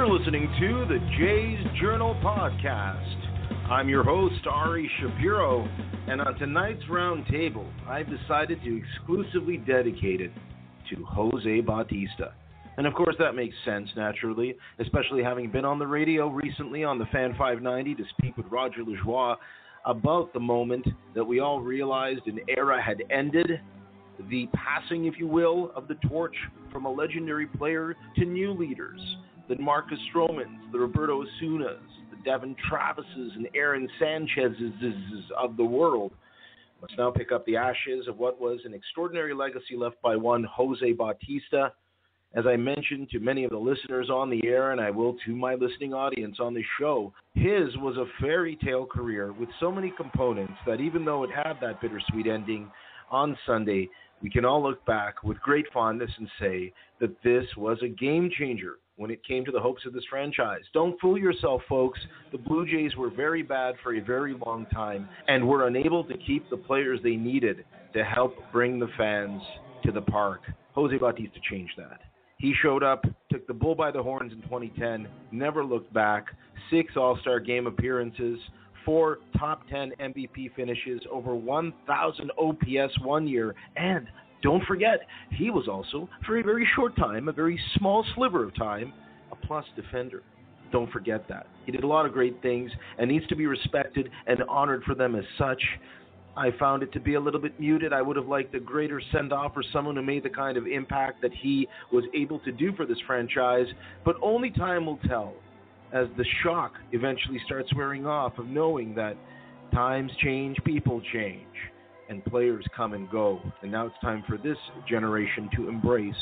You're listening to the Jays Journal Podcast. I'm your host, Ari Shapiro, and on tonight's roundtable, I've decided to exclusively dedicate it to Jose Bautista. And of course, that makes sense naturally, especially having been on the radio recently on the Fan 590 to speak with Roger Lajoie about the moment that we all realized an era had ended, the passing, if you will, of the torch from a legendary player to new leaders the Marcus Stromans, the Roberto Osunas, the Devon Travises, and Aaron Sanchez's of the world must now pick up the ashes of what was an extraordinary legacy left by one Jose Bautista. As I mentioned to many of the listeners on the air, and I will to my listening audience on the show, his was a fairy tale career with so many components that even though it had that bittersweet ending on Sunday, we can all look back with great fondness and say that this was a game changer when it came to the hopes of this franchise. Don't fool yourself, folks. The Blue Jays were very bad for a very long time and were unable to keep the players they needed to help bring the fans to the park. Jose Bautista changed that. He showed up, took the bull by the horns in 2010, never looked back. Six All Star game appearances, four top 10 MVP finishes, over 1,000 OPS one year, and don't forget, he was also, for a very short time, a very small sliver of time, a plus defender. Don't forget that. He did a lot of great things and needs to be respected and honored for them as such. I found it to be a little bit muted. I would have liked a greater send off for someone who made the kind of impact that he was able to do for this franchise, but only time will tell as the shock eventually starts wearing off of knowing that times change, people change and players come and go. And now it's time for this generation to embrace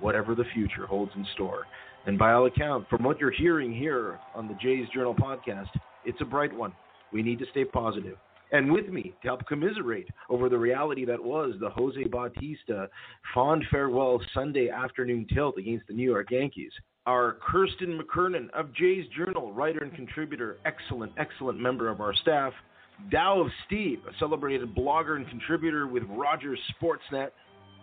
whatever the future holds in store. And by all accounts, from what you're hearing here on the Jays Journal podcast, it's a bright one. We need to stay positive. And with me to help commiserate over the reality that was the Jose Bautista fond farewell Sunday afternoon tilt against the New York Yankees are Kirsten McKernan of Jays Journal, writer and contributor, excellent, excellent member of our staff, Dow of Steve, a celebrated blogger and contributor with Rogers Sportsnet,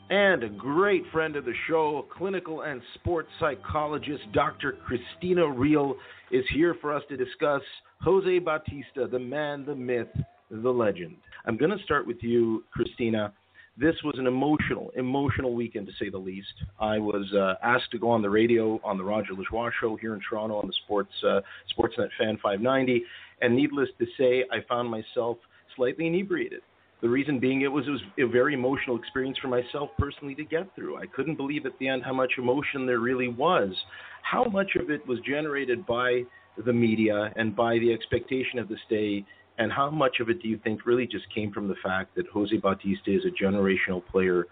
and a great friend of the show, clinical and sports psychologist Dr. Christina Real, is here for us to discuss Jose Bautista, the man, the myth, the legend. I'm going to start with you, Christina. This was an emotional, emotional weekend to say the least. I was uh, asked to go on the radio on the Roger Lajoie show here in Toronto on the Sports uh, Sportsnet Fan 590, and needless to say, I found myself slightly inebriated. The reason being, it was, it was a very emotional experience for myself personally to get through. I couldn't believe at the end how much emotion there really was. How much of it was generated by the media and by the expectation of this day, and how much of it do you think really just came from the fact that Jose Bautista is a generational player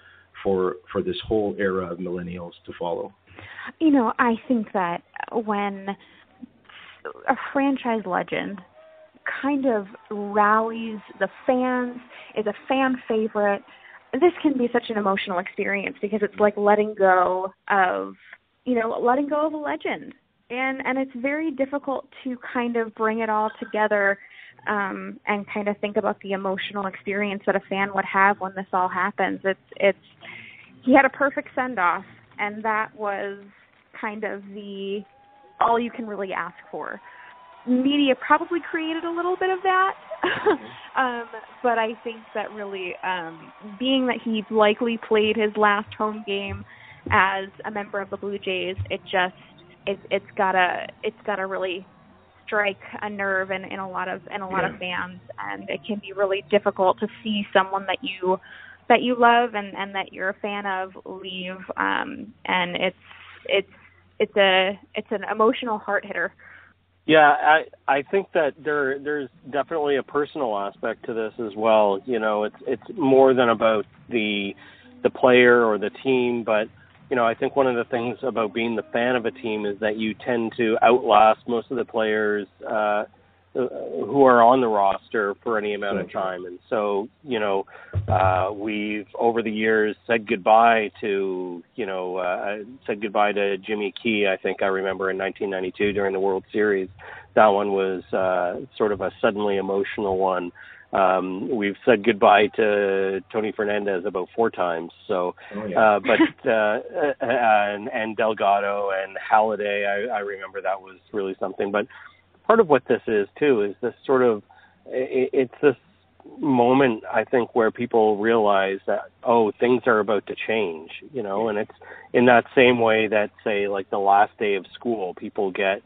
for for this whole era of millennials to follow? You know, I think that when a franchise legend kind of rallies the fans, is a fan favorite. This can be such an emotional experience because it's like letting go of, you know, letting go of a legend. And and it's very difficult to kind of bring it all together um and kind of think about the emotional experience that a fan would have when this all happens. It's it's he had a perfect send off and that was kind of the all you can really ask for media probably created a little bit of that. um, but I think that really, um, being that he likely played his last home game as a member of the Blue Jays, it just it, it's gotta it's gotta really strike a nerve in, in a lot of in a lot yeah. of fans, and it can be really difficult to see someone that you that you love and and that you're a fan of leave. Um, and it's it's it's a it's an emotional heart hitter. Yeah, I I think that there there's definitely a personal aspect to this as well. You know, it's it's more than about the the player or the team, but you know, I think one of the things about being the fan of a team is that you tend to outlast most of the players uh who are on the roster for any amount of time. And so, you know, uh, we've over the years said goodbye to, you know, uh, said goodbye to Jimmy Key. I think I remember in 1992 during the World Series that one was uh, sort of a suddenly emotional one. Um, we've said goodbye to Tony Fernandez about four times. So, oh, yeah. uh, but uh, and, and Delgado and Halladay, I, I remember that was really something. But part of what this is too is this sort of it, it's this moment I think where people realize that oh things are about to change, you know, and it's in that same way that say like the last day of school, people get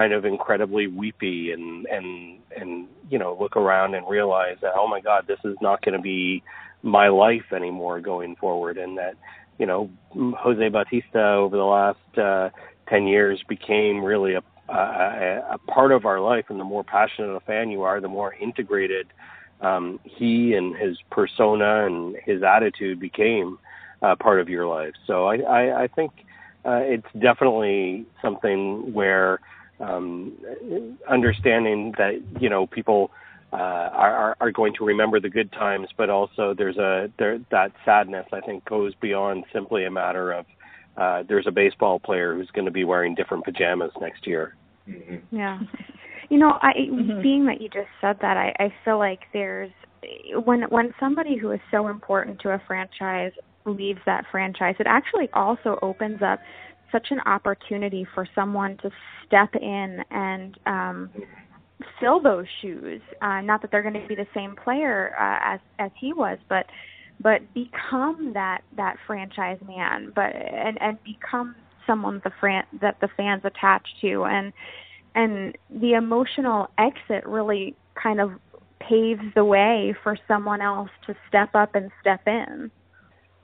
kind of incredibly weepy and and and you know look around and realize that oh my god this is not going to be my life anymore going forward and that you know Jose Bautista over the last uh 10 years became really a, a a part of our life and the more passionate a fan you are the more integrated um he and his persona and his attitude became uh, part of your life so i i, I think uh, it's definitely something where um, understanding that you know people uh, are are going to remember the good times, but also there's a there that sadness I think goes beyond simply a matter of uh, there's a baseball player who's going to be wearing different pajamas next year. Mm-hmm. Yeah, you know, I mm-hmm. being that you just said that, I, I feel like there's when when somebody who is so important to a franchise leaves that franchise, it actually also opens up such an opportunity for someone to step in and um, fill those shoes. Uh, not that they're going to be the same player uh, as as he was, but but become that that franchise man, but and and become someone the fran- that the fans attach to, and and the emotional exit really kind of paves the way for someone else to step up and step in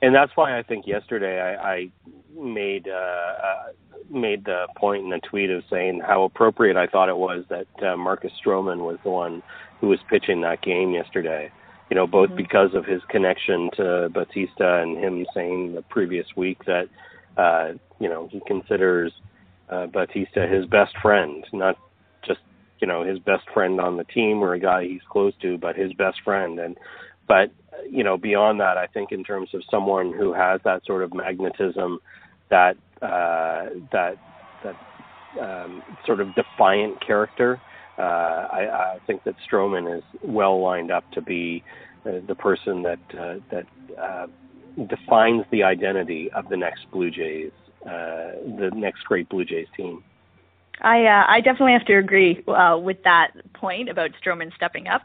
and that's why I think yesterday I, I made uh, uh, made the point in the tweet of saying how appropriate I thought it was that uh, Marcus Stroman was the one who was pitching that game yesterday. You know, both mm-hmm. because of his connection to Bautista and him saying the previous week that uh, you know he considers uh, Bautista his best friend, not just you know his best friend on the team or a guy he's close to, but his best friend. And but you know, beyond that, I think in terms of someone who has that sort of magnetism, that uh, that that um, sort of defiant character, uh, I, I think that Stroman is well lined up to be uh, the person that uh, that uh, defines the identity of the next Blue Jays, uh, the next great Blue Jays team. I uh, I definitely have to agree uh, with that point about Stroman stepping up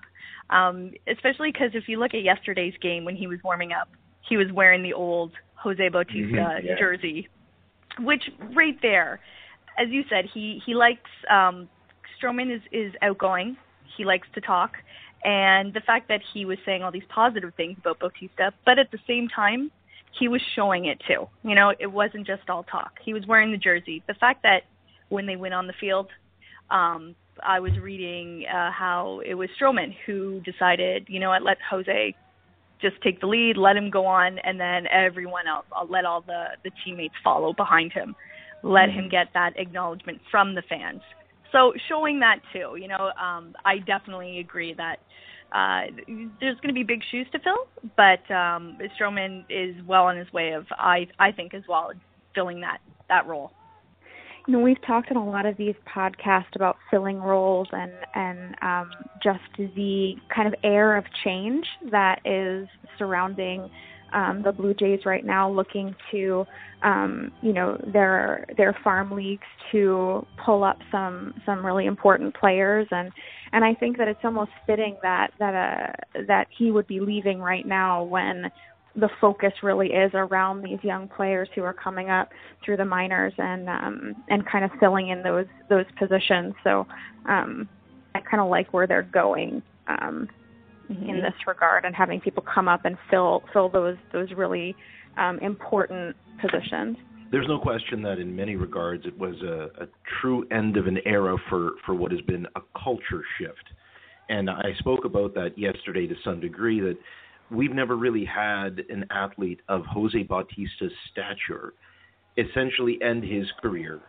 um, especially because if you look at yesterday's game when he was warming up, he was wearing the old Jose Bautista mm-hmm, yeah. jersey, which right there, as you said, he he likes um, Stroman is is outgoing. He likes to talk, and the fact that he was saying all these positive things about Bautista, but at the same time, he was showing it too. You know, it wasn't just all talk. He was wearing the jersey. The fact that when they went on the field, um, I was reading uh, how it was Stroman who decided, you know what, let Jose just take the lead, let him go on, and then everyone else, I'll let all the the teammates follow behind him, let mm-hmm. him get that acknowledgement from the fans. So showing that too, you know, um, I definitely agree that uh, there's going to be big shoes to fill, but um, Stroman is well on his way of, I I think as well, filling that that role. You know, we've talked in a lot of these podcasts about filling roles and and um, just the kind of air of change that is surrounding um, the Blue Jays right now, looking to um, you know their their farm leagues to pull up some some really important players and and I think that it's almost fitting that that uh, that he would be leaving right now when the focus really is around these young players who are coming up through the minors and um, and kind of filling in those those positions. So um, I kind of like where they're going um, mm-hmm. in this regard and having people come up and fill fill those those really um, important positions. There's no question that in many regards it was a, a true end of an era for, for what has been a culture shift. And I spoke about that yesterday to some degree that we've never really had an athlete of Jose Bautista's stature essentially end his career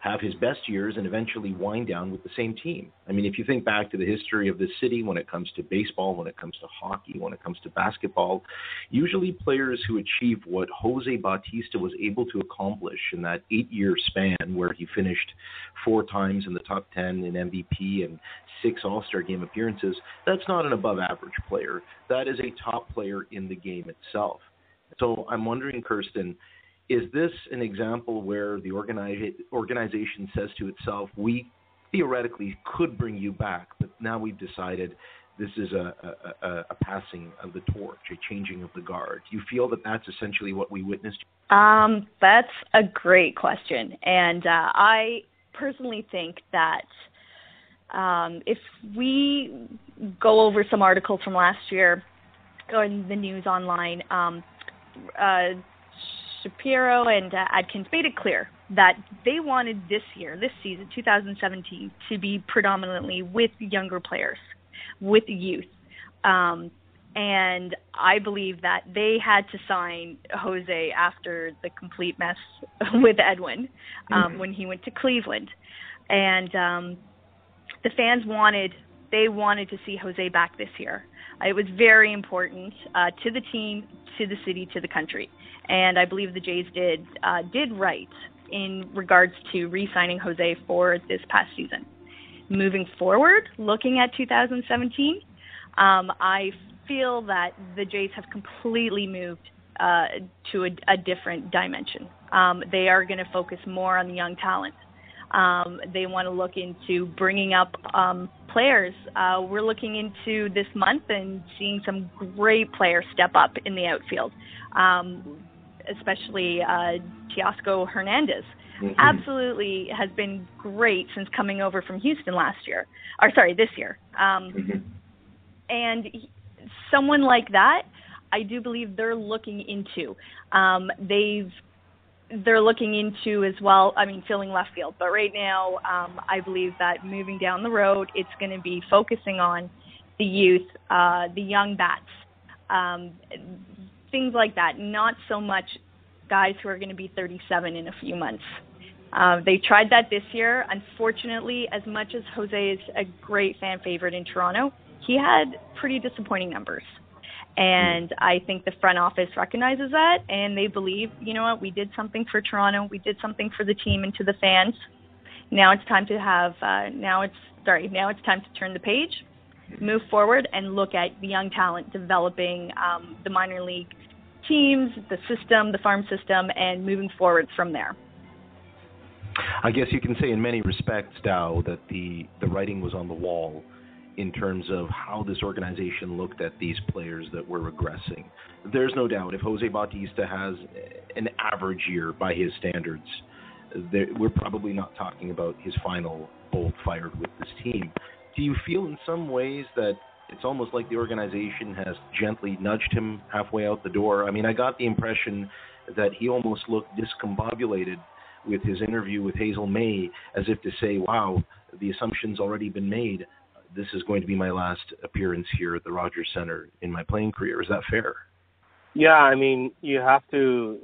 have his best years and eventually wind down with the same team. I mean, if you think back to the history of this city when it comes to baseball, when it comes to hockey, when it comes to basketball, usually players who achieve what Jose Bautista was able to accomplish in that eight year span where he finished four times in the top 10 in MVP and six All Star game appearances, that's not an above average player. That is a top player in the game itself. So I'm wondering, Kirsten, is this an example where the organi- organization says to itself, we theoretically could bring you back, but now we've decided this is a, a, a, passing of the torch, a changing of the guard. Do you feel that that's essentially what we witnessed? Um, that's a great question, and uh, I personally think that um, if we go over some articles from last year or in the news online, um, uh, Shapiro and uh, Atkins made it clear that they wanted this year, this season, 2017, to be predominantly with younger players, with youth. Um, and I believe that they had to sign Jose after the complete mess with Edwin um, mm-hmm. when he went to Cleveland. And um, the fans wanted they wanted to see Jose back this year. It was very important uh, to the team, to the city, to the country, and I believe the Jays did uh, did right in regards to re-signing Jose for this past season. Moving forward, looking at 2017, um, I feel that the Jays have completely moved uh, to a, a, different dimension. Um, they are going to focus more on the young talent. Um, they want to look into bringing up um, players. Uh, we're looking into this month and seeing some great players step up in the outfield, um, especially uh, Teoscar Hernandez. Mm-hmm. Absolutely has been great since coming over from Houston last year, or sorry, this year. Um, mm-hmm. And he, someone like that, I do believe they're looking into. Um, they've they're looking into as well. I mean, filling left field, but right now, um, I believe that moving down the road, it's going to be focusing on the youth, uh, the young bats, um, things like that. Not so much guys who are going to be 37 in a few months. Uh, they tried that this year. Unfortunately, as much as Jose is a great fan favorite in Toronto, he had pretty disappointing numbers. And I think the front office recognizes that and they believe, you know what, we did something for Toronto, we did something for the team and to the fans. Now it's time to have, uh, now it's, sorry, now it's time to turn the page, move forward, and look at the young talent developing um, the minor league teams, the system, the farm system, and moving forward from there. I guess you can say in many respects, Dow, that the, the writing was on the wall in terms of how this organization looked at these players that were regressing. There's no doubt if Jose Bautista has an average year by his standards, we're probably not talking about his final bolt fired with this team. Do you feel in some ways that it's almost like the organization has gently nudged him halfway out the door? I mean, I got the impression that he almost looked discombobulated with his interview with Hazel May, as if to say, wow, the assumption's already been made this is going to be my last appearance here at the Rogers Center in my playing career. Is that fair? Yeah, I mean, you have to.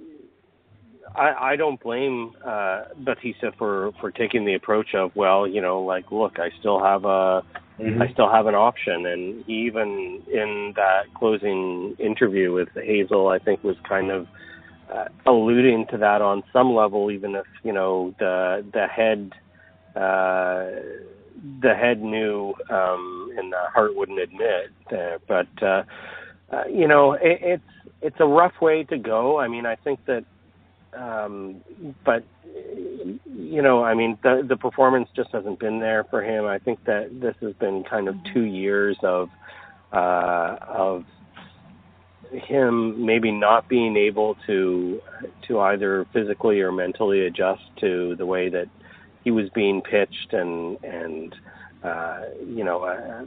I, I don't blame uh, Bautista for for taking the approach of well, you know, like look, I still have a, mm-hmm. I still have an option, and he even in that closing interview with Hazel, I think was kind of uh, alluding to that on some level, even if you know the the head. Uh, the head knew um, and the heart wouldn't admit. Uh, but uh, uh, you know, it, it's it's a rough way to go. I mean, I think that, um, but you know, I mean, the the performance just hasn't been there for him. I think that this has been kind of two years of uh, of him maybe not being able to to either physically or mentally adjust to the way that he was being pitched and and uh, you know uh,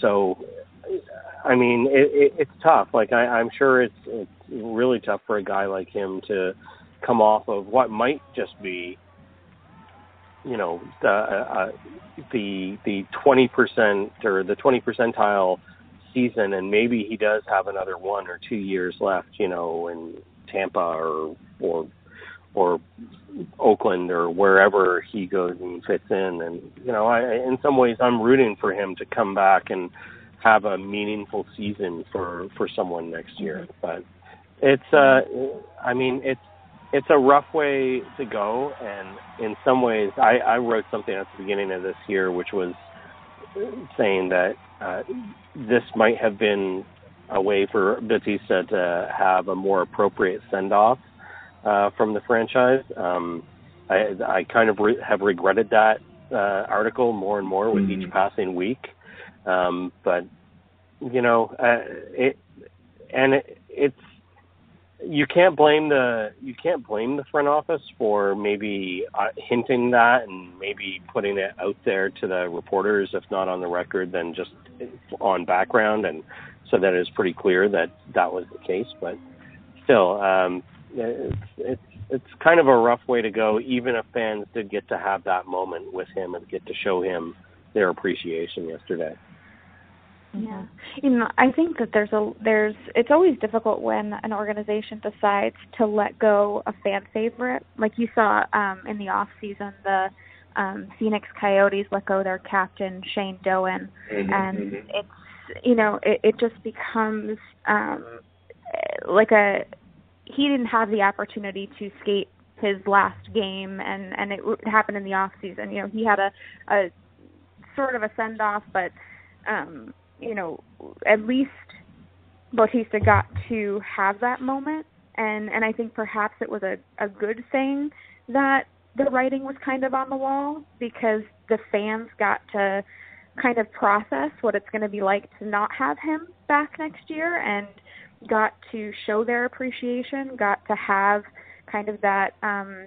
so I mean it, it, it's tough. Like I, I'm sure it's it's really tough for a guy like him to come off of what might just be you know the uh, the the twenty percent or the twenty percentile season, and maybe he does have another one or two years left, you know, in Tampa or or or Oakland or wherever he goes and fits in. And you know, I, in some ways, I'm rooting for him to come back and have a meaningful season for for someone next year. Mm-hmm. But it's, uh, I mean, it's it's a rough way to go, and in some ways, I, I wrote something at the beginning of this year, which was saying that uh, this might have been a way for Bautista to have a more appropriate send off uh, from the franchise. Um, I, I kind of re- have regretted that uh, article more and more with mm-hmm. each passing week. Um, but you know, uh, it and it, it's you can't blame the you can't blame the front office for maybe uh, hinting that and maybe putting it out there to the reporters, if not on the record, then just on background, and so that it's pretty clear that that was the case. But still, um, it's it's it's kind of a rough way to go. Even if fans did get to have that moment with him and get to show him their appreciation yesterday. Yeah. You know, I think that there's a there's it's always difficult when an organization decides to let go a fan favorite. Like you saw um in the off season the um Phoenix Coyotes let go their captain Shane Doan mm-hmm, and mm-hmm. it's you know, it, it just becomes um like a he didn't have the opportunity to skate his last game and and it happened in the off season. You know, he had a a sort of a send off but um you know, at least Bautista got to have that moment. And and I think perhaps it was a a good thing that the writing was kind of on the wall because the fans got to kind of process what it's going to be like to not have him back next year and got to show their appreciation, got to have kind of that um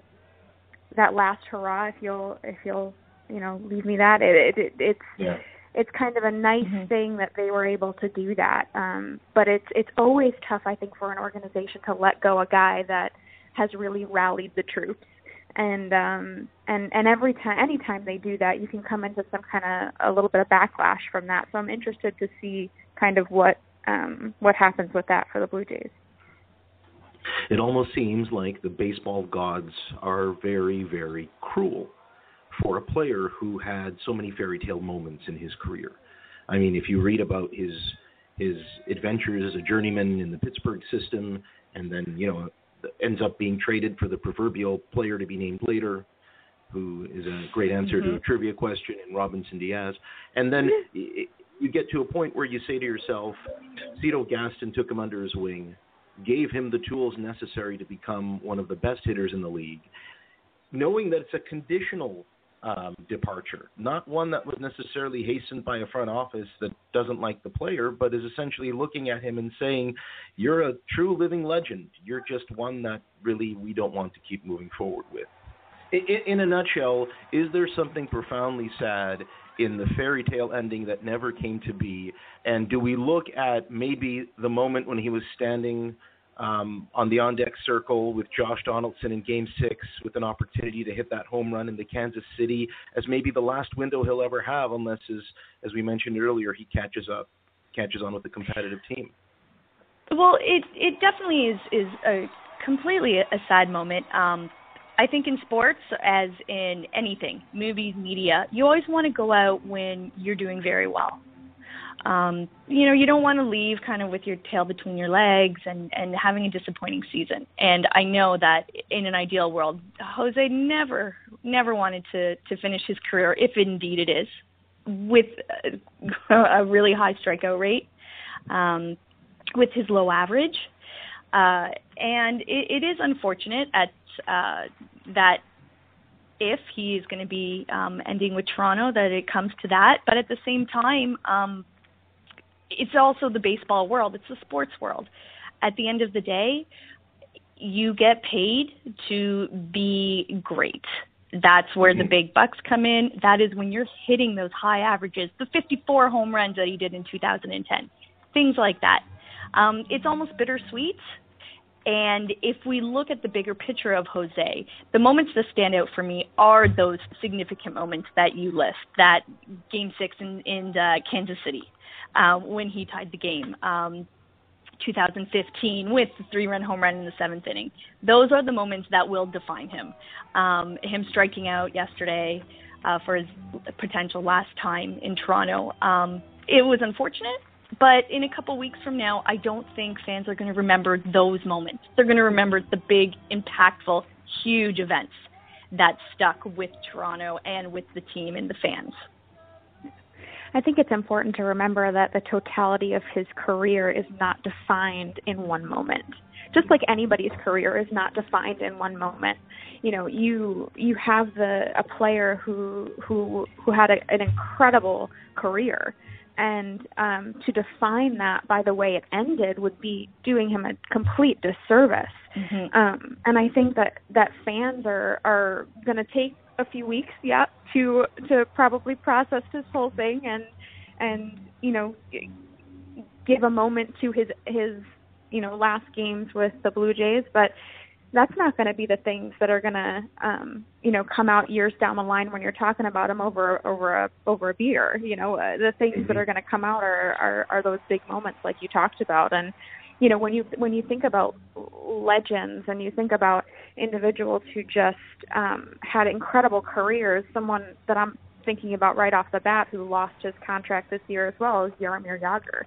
that last hurrah if you'll if you'll you know leave me that. It, it, it it's yeah it's kind of a nice mm-hmm. thing that they were able to do that. Um, but it's it's always tough, I think, for an organization to let go a guy that has really rallied the troops. And um, and and every time, anytime they do that, you can come into some kind of a little bit of backlash from that. So I'm interested to see kind of what um, what happens with that for the Blue Jays. It almost seems like the baseball gods are very, very cruel for a player who had so many fairy tale moments in his career. I mean, if you read about his his adventures as a journeyman in the Pittsburgh system, and then you know ends up being traded for the proverbial player to be named later, who is a great answer mm-hmm. to a mm-hmm. trivia question in Robinzon Diaz, and then it, you get to a point where you say to yourself, Cito Gaston took him under his wing, gave him the tools necessary to become one of the best hitters in the league, knowing that it's a conditional um, departure, not one that was necessarily hastened by a front office that doesn't like the player, but is essentially looking at him and saying, "You're a true living legend. You're just one that really we don't want to keep moving forward with." In, in a nutshell, is there something profoundly sad in the fairy tale ending that never came to be? And do we look at maybe the moment when he was standing um, on the on deck circle with Josh Donaldson in Game Six, with an opportunity to hit that home run in the Kansas City as maybe the last window he'll ever have, unless, as as we mentioned earlier, he catches up, catches on with a competitive team. Well, it it definitely is is a completely a sad moment. Um, I think in sports, as in anything, movies, media, you always want to go out when you're doing very well um, you know, you don't want to leave kind of with your tail between your legs and and having a disappointing season. And I know that in an ideal world, Jose never never wanted to to finish his career, if indeed it is, with a, a really high strikeout rate, um, with his low average. Uh, and it, it is unfortunate at uh, that if he is going to be um, ending with Toronto, that it comes to that. But at the same time, um, it's also the baseball world, it's the sports world. At the end of the day, you get paid to be great. That's where the mm-hmm. big bucks come in. That is when you're hitting those high averages, the 54 home runs that he did in 2010, things like that. Um, it's almost bittersweet. And if we look at the bigger picture of Jose, the moments that stand out for me are those significant moments that you list. That Game Six in in uh, Kansas City, uh, when he tied the game. Um, 2015 with the three-run home run in the seventh inning. Those are the moments that will define him. Um, him striking out yesterday uh, for his potential last time in Toronto. Um, it was unfortunate, but in a couple weeks from now, I don't think fans are going to remember those moments. They're going to remember the big, impactful, huge events that stuck with Toronto and with the team and the fans. I think it's important to remember that the totality of his career is not defined in one moment. Just like anybody's career is not defined in one moment. You know, you you have the a player who who who had a, an incredible career and um, to define that by the way it ended would be doing him a complete disservice. Mm-hmm. Um, and I think that that fans are are going to take a few weeks, yeah, to to probably process this whole thing and and you know give a moment to his his you know last games with the Blue Jays, but that's not going to be the things that are going to um you know come out years down the line when you're talking about them over over a over a beer you know uh, the things mm-hmm. that are going to come out are, are are those big moments like you talked about and you know when you when you think about legends and you think about individuals who just um had incredible careers someone that I'm thinking about right off the bat who lost his contract this year as well is Jaromir Jagr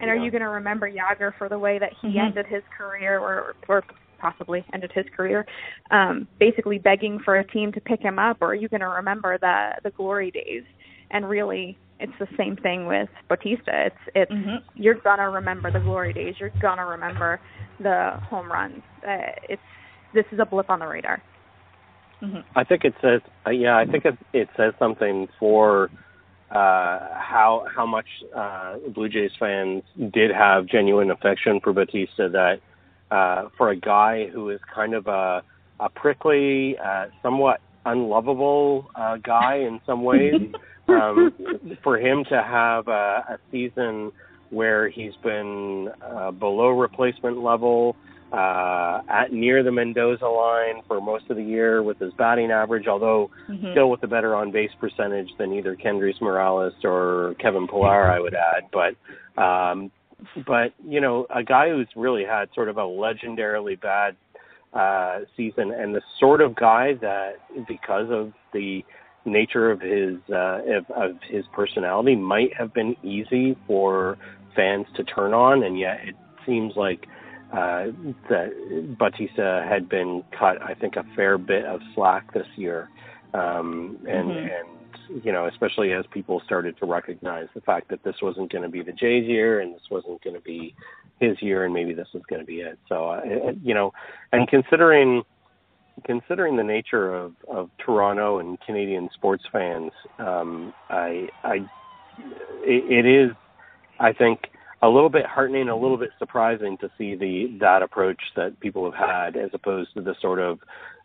and yeah. are you going to remember Jagr for the way that he mm-hmm. ended his career or or possibly ended his career, um, basically begging for a team to pick him up, or are you going to remember the the glory days? And really, it's the same thing with Bautista. It's it's mm-hmm. you're gonna remember the glory days. You're gonna remember the home runs. Uh, it's this is a blip on the radar. Mm-hmm. I think it says, uh, yeah, I think it, it says something for uh, how how much uh, Blue Jays fans did have genuine affection for Bautista that uh, for a guy who is kind of a, a prickly, uh, somewhat unlovable uh, guy in some ways. um, for him to have a, a season where he's been uh, below replacement level, uh, at near the Mendoza line for most of the year with his batting average, although mm-hmm. still with a better on base percentage than either Kendrys Morales or Kevin Pillar, I would add. But um, but you know, a guy who's really had sort of a legendarily bad uh, season, and the sort of guy that, because of the nature of his uh, of, of his personality, might have been easy for fans to turn on, and yet it seems like uh, that Bautista had been cut, I think, a fair bit of slack this year, um, and mm-hmm. and you know, especially as people started to recognize the fact that this wasn't going to be the Jays year and this wasn't going to be his year and maybe this was going to be it. So, uh, you know, and considering considering the nature of of Toronto and Canadian sports fans, um, I I it, it is I think a little bit heartening, a little bit surprising to see the that approach that people have had as opposed to the sort of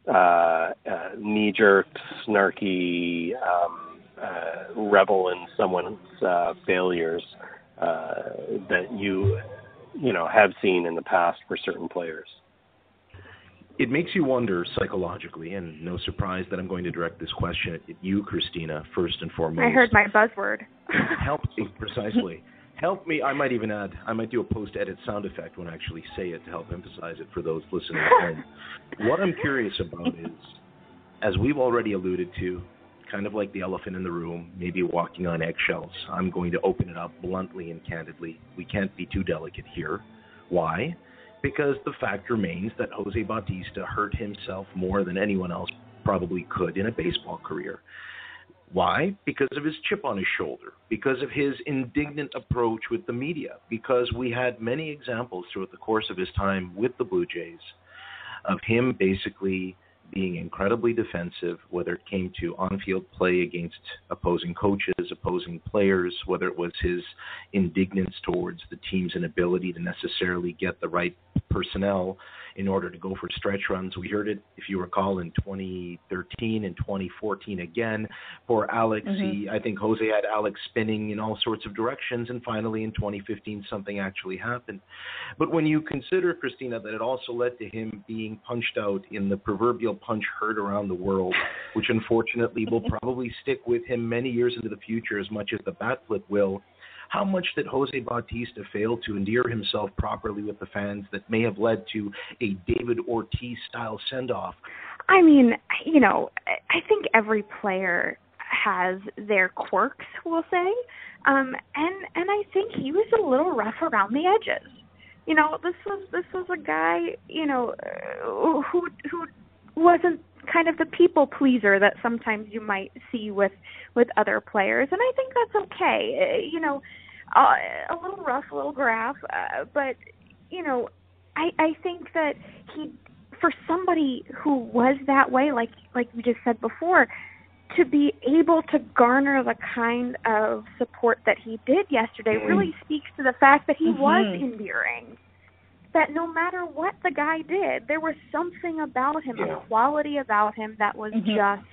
uh, uh, knee-jerk, snarky, um, uh, revel in someone's uh, failures uh, that you you know have seen in the past for certain players. It makes you wonder psychologically, and no surprise that I'm going to direct this question at you, Christina, first and foremost. I heard my buzzword. Help me precisely. Help me. I might even add. I might do a post-edit sound effect when I actually say it to help emphasize it for those listening at home. what I'm curious about is, as we've already alluded to, kind of like the elephant in the room, maybe walking on eggshells. I'm going to open it up bluntly and candidly. We can't be too delicate here. Why? Because the fact remains that Jose Bautista hurt himself more than anyone else probably could in a baseball career. Why? Because of his chip on his shoulder, because of his indignant approach with the media, because we had many examples throughout the course of his time with the Blue Jays of him basically being incredibly defensive, whether it came to on field play against opposing coaches, opposing players, whether it was his indignance towards the team's inability to necessarily get the right personnel in order to go for stretch runs. We heard it, if you recall, in 2013 and 2014 again for Alex. Mm-hmm. He, I think Jose had Alex spinning in all sorts of directions, and finally in 2015 something actually happened. But when you consider, Christina, that it also led to him being punched out in the proverbial punch heard around the world, which unfortunately will probably stick with him many years into the future as much as the bat flip will. how much did Jose Bautista fail to endear himself properly with the fans that may have led to a David Ortiz style send off? I mean, you know, I think every player has their quirks, we'll say, um, and and I think he was a little rough around the edges. You know, this was this was a guy, you know, who who wasn't kind of the people pleaser that sometimes you might see with with other players, and I think that's okay. You know, uh, a little rough, a little graph, uh, but you know, I I think that he for somebody who was that way, like like we just said before, to be able to garner the kind of support that he did yesterday mm-hmm. really speaks to the fact that he mm-hmm. was endearing. That no matter what the guy did, there was something about him, yeah. a quality about him that was mm-hmm. just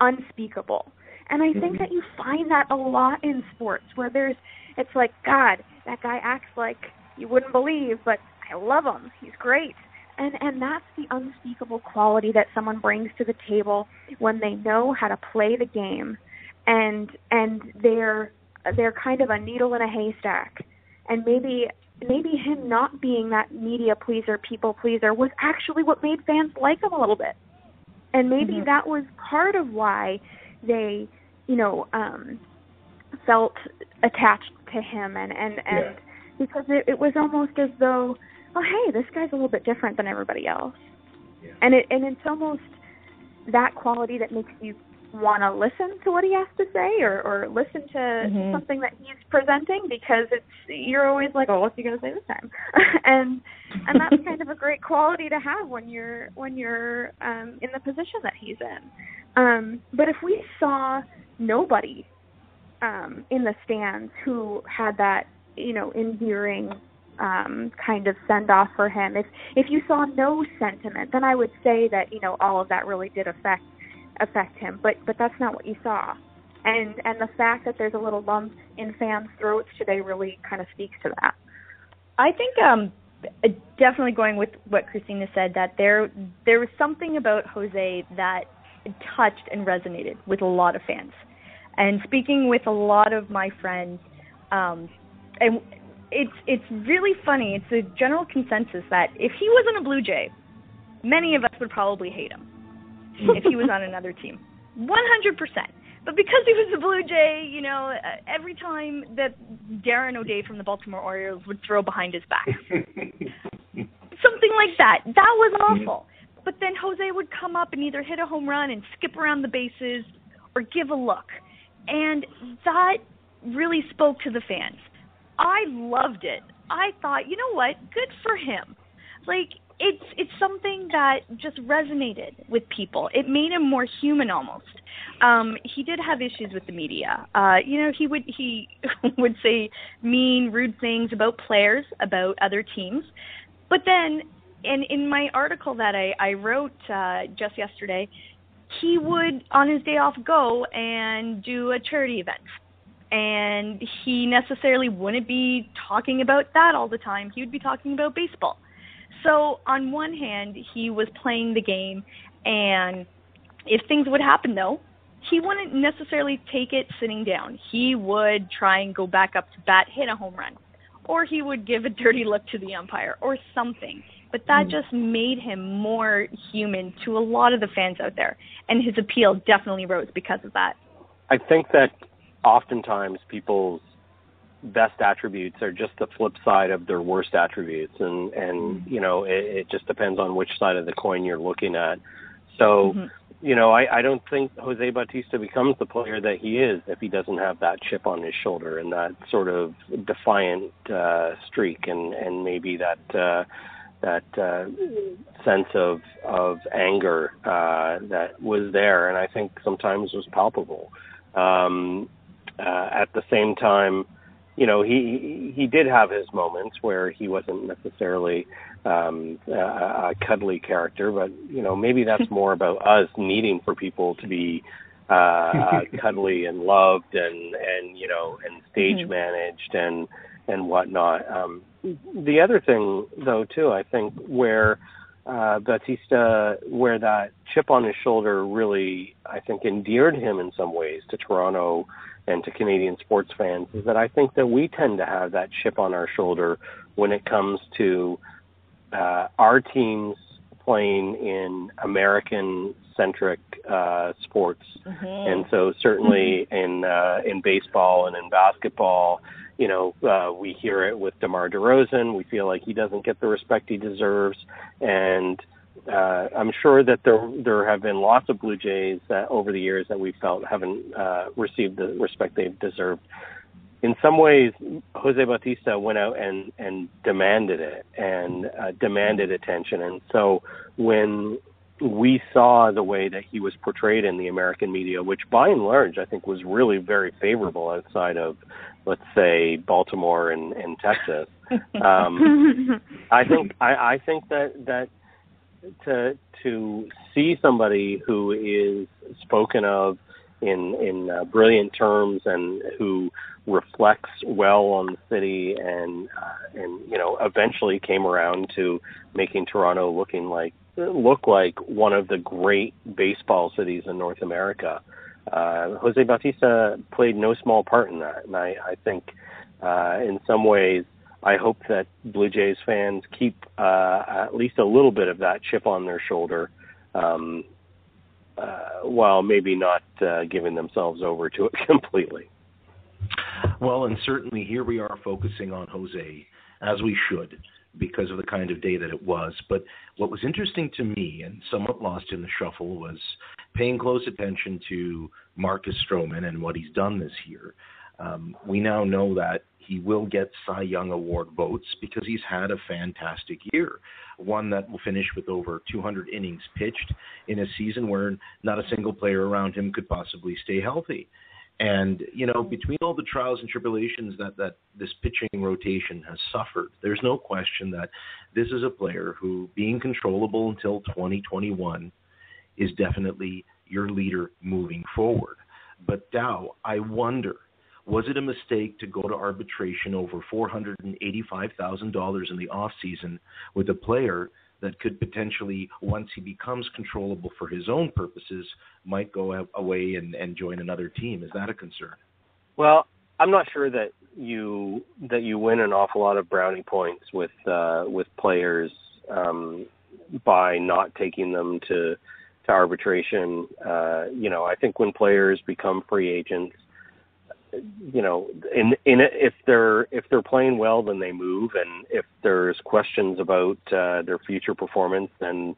unspeakable. And I think mm-hmm. that you find that a lot in sports where there's it's like, God, that guy acts like you wouldn't believe, but I love him. He's great and and that's the unspeakable quality that someone brings to the table when they know how to play the game and and they're they're kind of a needle in a haystack and maybe maybe him not being that media pleaser people pleaser was actually what made fans like him a little bit and maybe mm-hmm. that was part of why they you know um felt attached to him and and and yeah. because it, it was almost as though oh hey, this guy's a little bit different than everybody else. Yeah. And it and it's almost that quality that makes you want to listen to what he has to say or or listen to mm-hmm. something that he's presenting because it's you're always like oh what's he going to say this time and and that's kind of a great quality to have when you're when you're um in the position that he's in um but if we saw nobody um in the stands who had that you know endearing um, kind of send off for him. If if you saw no sentiment, then I would say that you know all of that really did affect affect him. But but that's not what you saw, and and the fact that there's a little lump in fans' throats today really kind of speaks to that. I think um, definitely going with what Christina said that there there was something about Jose that touched and resonated with a lot of fans. And speaking with a lot of my friends, um, and it's it's really funny. It's a general consensus that if he wasn't a Blue Jay, many of us would probably hate him if he was on another team. 100%. But because he was a Blue Jay, you know, uh, every time that Darren O'Day from the Baltimore Orioles would throw behind his back, something like that, that was awful. But then Jose would come up and either hit a home run and skip around the bases or give a look. And that really spoke to the fans. I loved it. I thought, you know what? Good for him. Like it's it's something that just resonated with people. It made him more human almost. Um, he did have issues with the media. Uh, you know, he would he would say mean, rude things about players, about other teams. But then in in my article that I, I wrote uh, just yesterday, he would on his day off go and do a charity event and he necessarily wouldn't be talking about that all the time. He would be talking about baseball. So, on one hand, he was playing the game, and if things would happen, though, he wouldn't necessarily take it sitting down. He would try and go back up to bat, hit a home run, or he would give a dirty look to the umpire or something. But that mm. just made him more human to a lot of the fans out there, and his appeal definitely rose because of that. I think that oftentimes people's best attributes are just the flip side of their worst attributes and and mm-hmm. you know it, it just depends on which side of the coin you're looking at so mm-hmm. you know I, I don't think Jose Bautista becomes the player that he is if he doesn't have that chip on his shoulder and that sort of defiant uh streak and and maybe that uh that uh, sense of of anger uh, that was there, and I think sometimes was palpable. Um, uh, at the same time, you know, he he did have his moments where he wasn't necessarily um, a, a cuddly character, but you know, maybe that's more about us needing for people to be uh, uh, cuddly and loved and and you know and stage mm-hmm. managed and and whatnot. Um, the other thing, though, too, I think where uh, Bautista, where that chip on his shoulder really, I think, endeared him in some ways to Toronto and to Canadian sports fans is that I think that we tend to have that chip on our shoulder when it comes to uh, our teams playing in American centric uh, sports, mm-hmm. and so certainly mm-hmm. in uh, in baseball and in basketball, you know, uh, we hear it with DeMar DeRozan. We feel like he doesn't get the respect he deserves, and uh, I'm sure that there there have been lots of Blue Jays that over the years that we felt haven't uh, received the respect they've deserved. In some ways, Jose Bautista went out and and demanded it and uh, demanded attention. And so when we saw the way that he was portrayed in the American media, which by and large I think was really very favorable outside of, let's say, Baltimore and, and Texas. Um, I think I, I think that that to to see somebody who is spoken of in in uh, brilliant terms and who reflects well on the city and uh, and you know eventually came around to making Toronto looking like look like one of the great baseball cities in North America. Uh, Jose Bautista played no small part in that, and I, I think uh, in some ways I hope that Blue Jays fans keep uh, at least a little bit of that chip on their shoulder, um, uh, while maybe not uh, giving themselves over to it completely. Well, and certainly here we are focusing on Jose as we should because of the kind of day that it was. But what was interesting to me and somewhat lost in the shuffle was paying close attention to Marcus Stroman and what he's done this year. Um, we now know that he will get Cy Young Award votes because he's had a fantastic year. One that will finish with over 200 innings pitched in a season where not a single player around him could possibly stay healthy. And you know, between all the trials and tribulations that that this pitching rotation has suffered, there's no question that this is a player who, being controllable until 2021, is definitely your leader moving forward. But Tao, I wonder was it a mistake to go to arbitration over $485,000 in the off season with a player that could potentially, once he becomes controllable for his own purposes, might go away and, and join another team? Is that a concern? Well, I'm not sure that you that you win an awful lot of brownie points with uh, with players um, by not taking them to to arbitration. Uh, you know, I think when players become free agents, you know, in in if they're if they're playing well, then they move, and if there's questions about uh, their future performance, then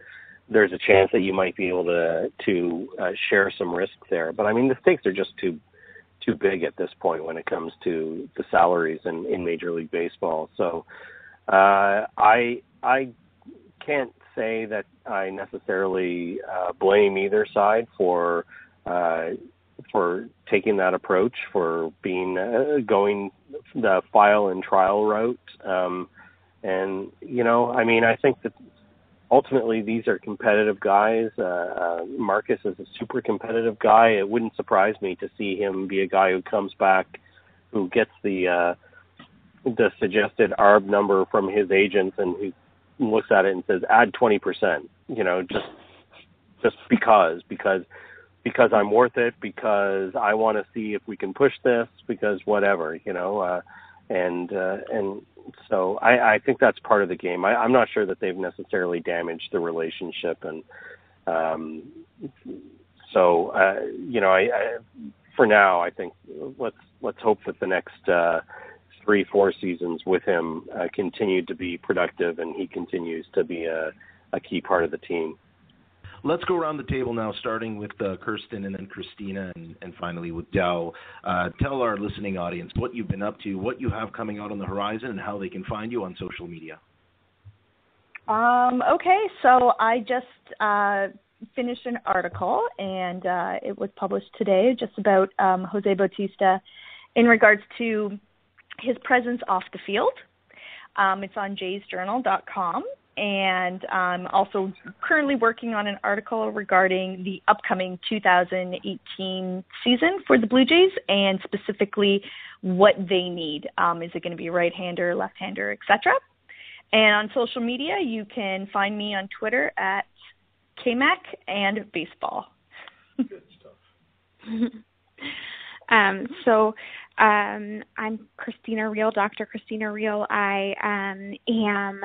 there's a chance that you might be able to to uh, share some risk there. But I mean, the stakes are just too too big at this point when it comes to the salaries in, in Major League Baseball. So uh, I I can't say that I necessarily uh, blame either side for uh, for taking that approach, for being uh, going the file and trial route. Um, and you know, I mean, I think that ultimately these are competitive guys. Uh, uh, Marcus is a super competitive guy. It wouldn't surprise me to see him be a guy who comes back, who gets the uh, the suggested ARB number from his agents, and who looks at it and says, "Add twenty percent." You know, just just because because because I'm worth it, because I want to see if we can push this, because whatever, you know, uh, and uh, and so I, I think that's part of the game. I, I'm not sure that they've necessarily damaged the relationship, and um, so uh, you know, I, I for now I think let's let's hope that the next uh, three four seasons with him uh, continue to be productive, and he continues to be a, a key part of the team. Let's go around the table now, starting with uh, Kirsten and then Christina, and, and finally with Dell. Uh, tell our listening audience what you've been up to, what you have coming out on the horizon, and how they can find you on social media. Um, okay, so I just uh, finished an article, and uh, it was published today, just about um, Jose Bautista in regards to his presence off the field. Um, it's on jaysjournal.com, and I'm also currently working on an article regarding the upcoming 2018 season for the Blue Jays and specifically what they need. Um, is it going to be right-hander, left-hander, etc. And on social media, you can find me on Twitter at KMAC and baseball. Good stuff. Um, so um, I'm Christina Reihl, Dr. Christina Reihl. I um, am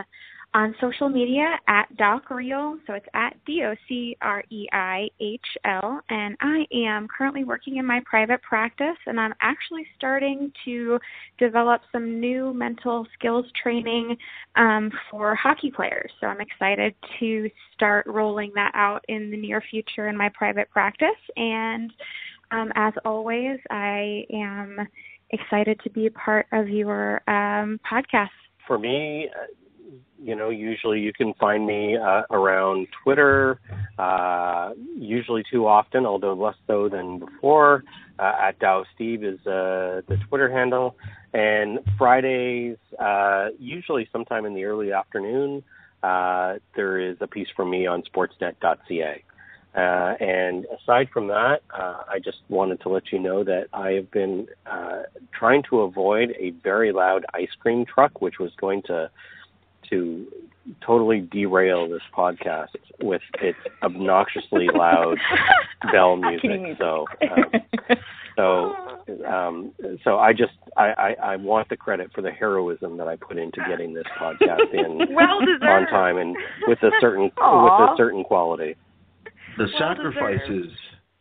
on social media at Doc Reihl, so it's at D O C R E I H L, and I am currently working in my private practice, and I'm actually starting to develop some new mental skills training um, for hockey players. So I'm excited to start rolling that out in the near future in my private practice, and um, as always, I am excited to be a part of your um, podcast. For me, you know, usually you can find me uh, around Twitter, uh, usually too often, although less so than before. Uh, at Tao Stieb is uh, the Twitter handle. And Fridays, uh, usually sometime in the early afternoon, uh, there is a piece from me on sportsnet.ca. And aside from that, I just wanted to let you know that I have been trying to avoid a very loud ice cream truck, which was going to to totally derail this podcast with its obnoxiously loud bell music. So, um, so, um, so I just I, I, I want the credit for the heroism that I put into getting this podcast in well on time and with a certain Aww. with a certain quality. The well sacrifices, deserved.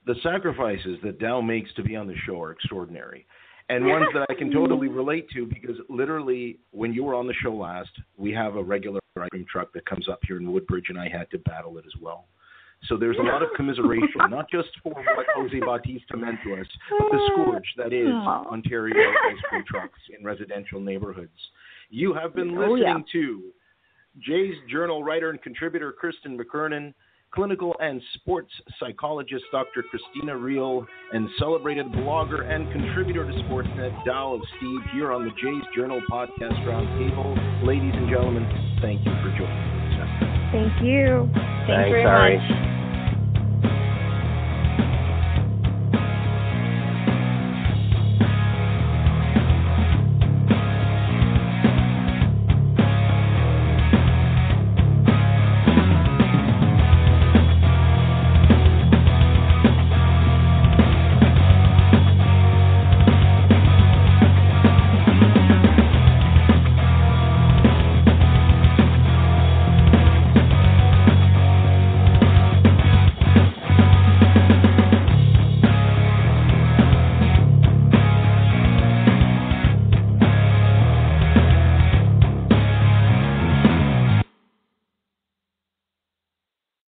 the sacrifices that Dell makes to be on the show are extraordinary and ones that I can totally relate to because literally when you were on the show last, we have a regular ice cream truck that comes up here in Woodbridge, and I had to battle it as well. So there's a lot of commiseration, not just for what Jose Bautista meant to us, but the scourge that is Ontario ice cream trucks in residential neighborhoods. You have been listening oh, yeah. to Jays Journal writer and contributor Kristen McKernan clinical and sports psychologist Dr. Christina Reihl, and celebrated blogger and contributor to Sportsnet, Tao of Stieb, here on the Jays Journal Podcast Roundtable. Ladies and gentlemen, thank you for joining us. Thank you. Thanks, Thanks very much.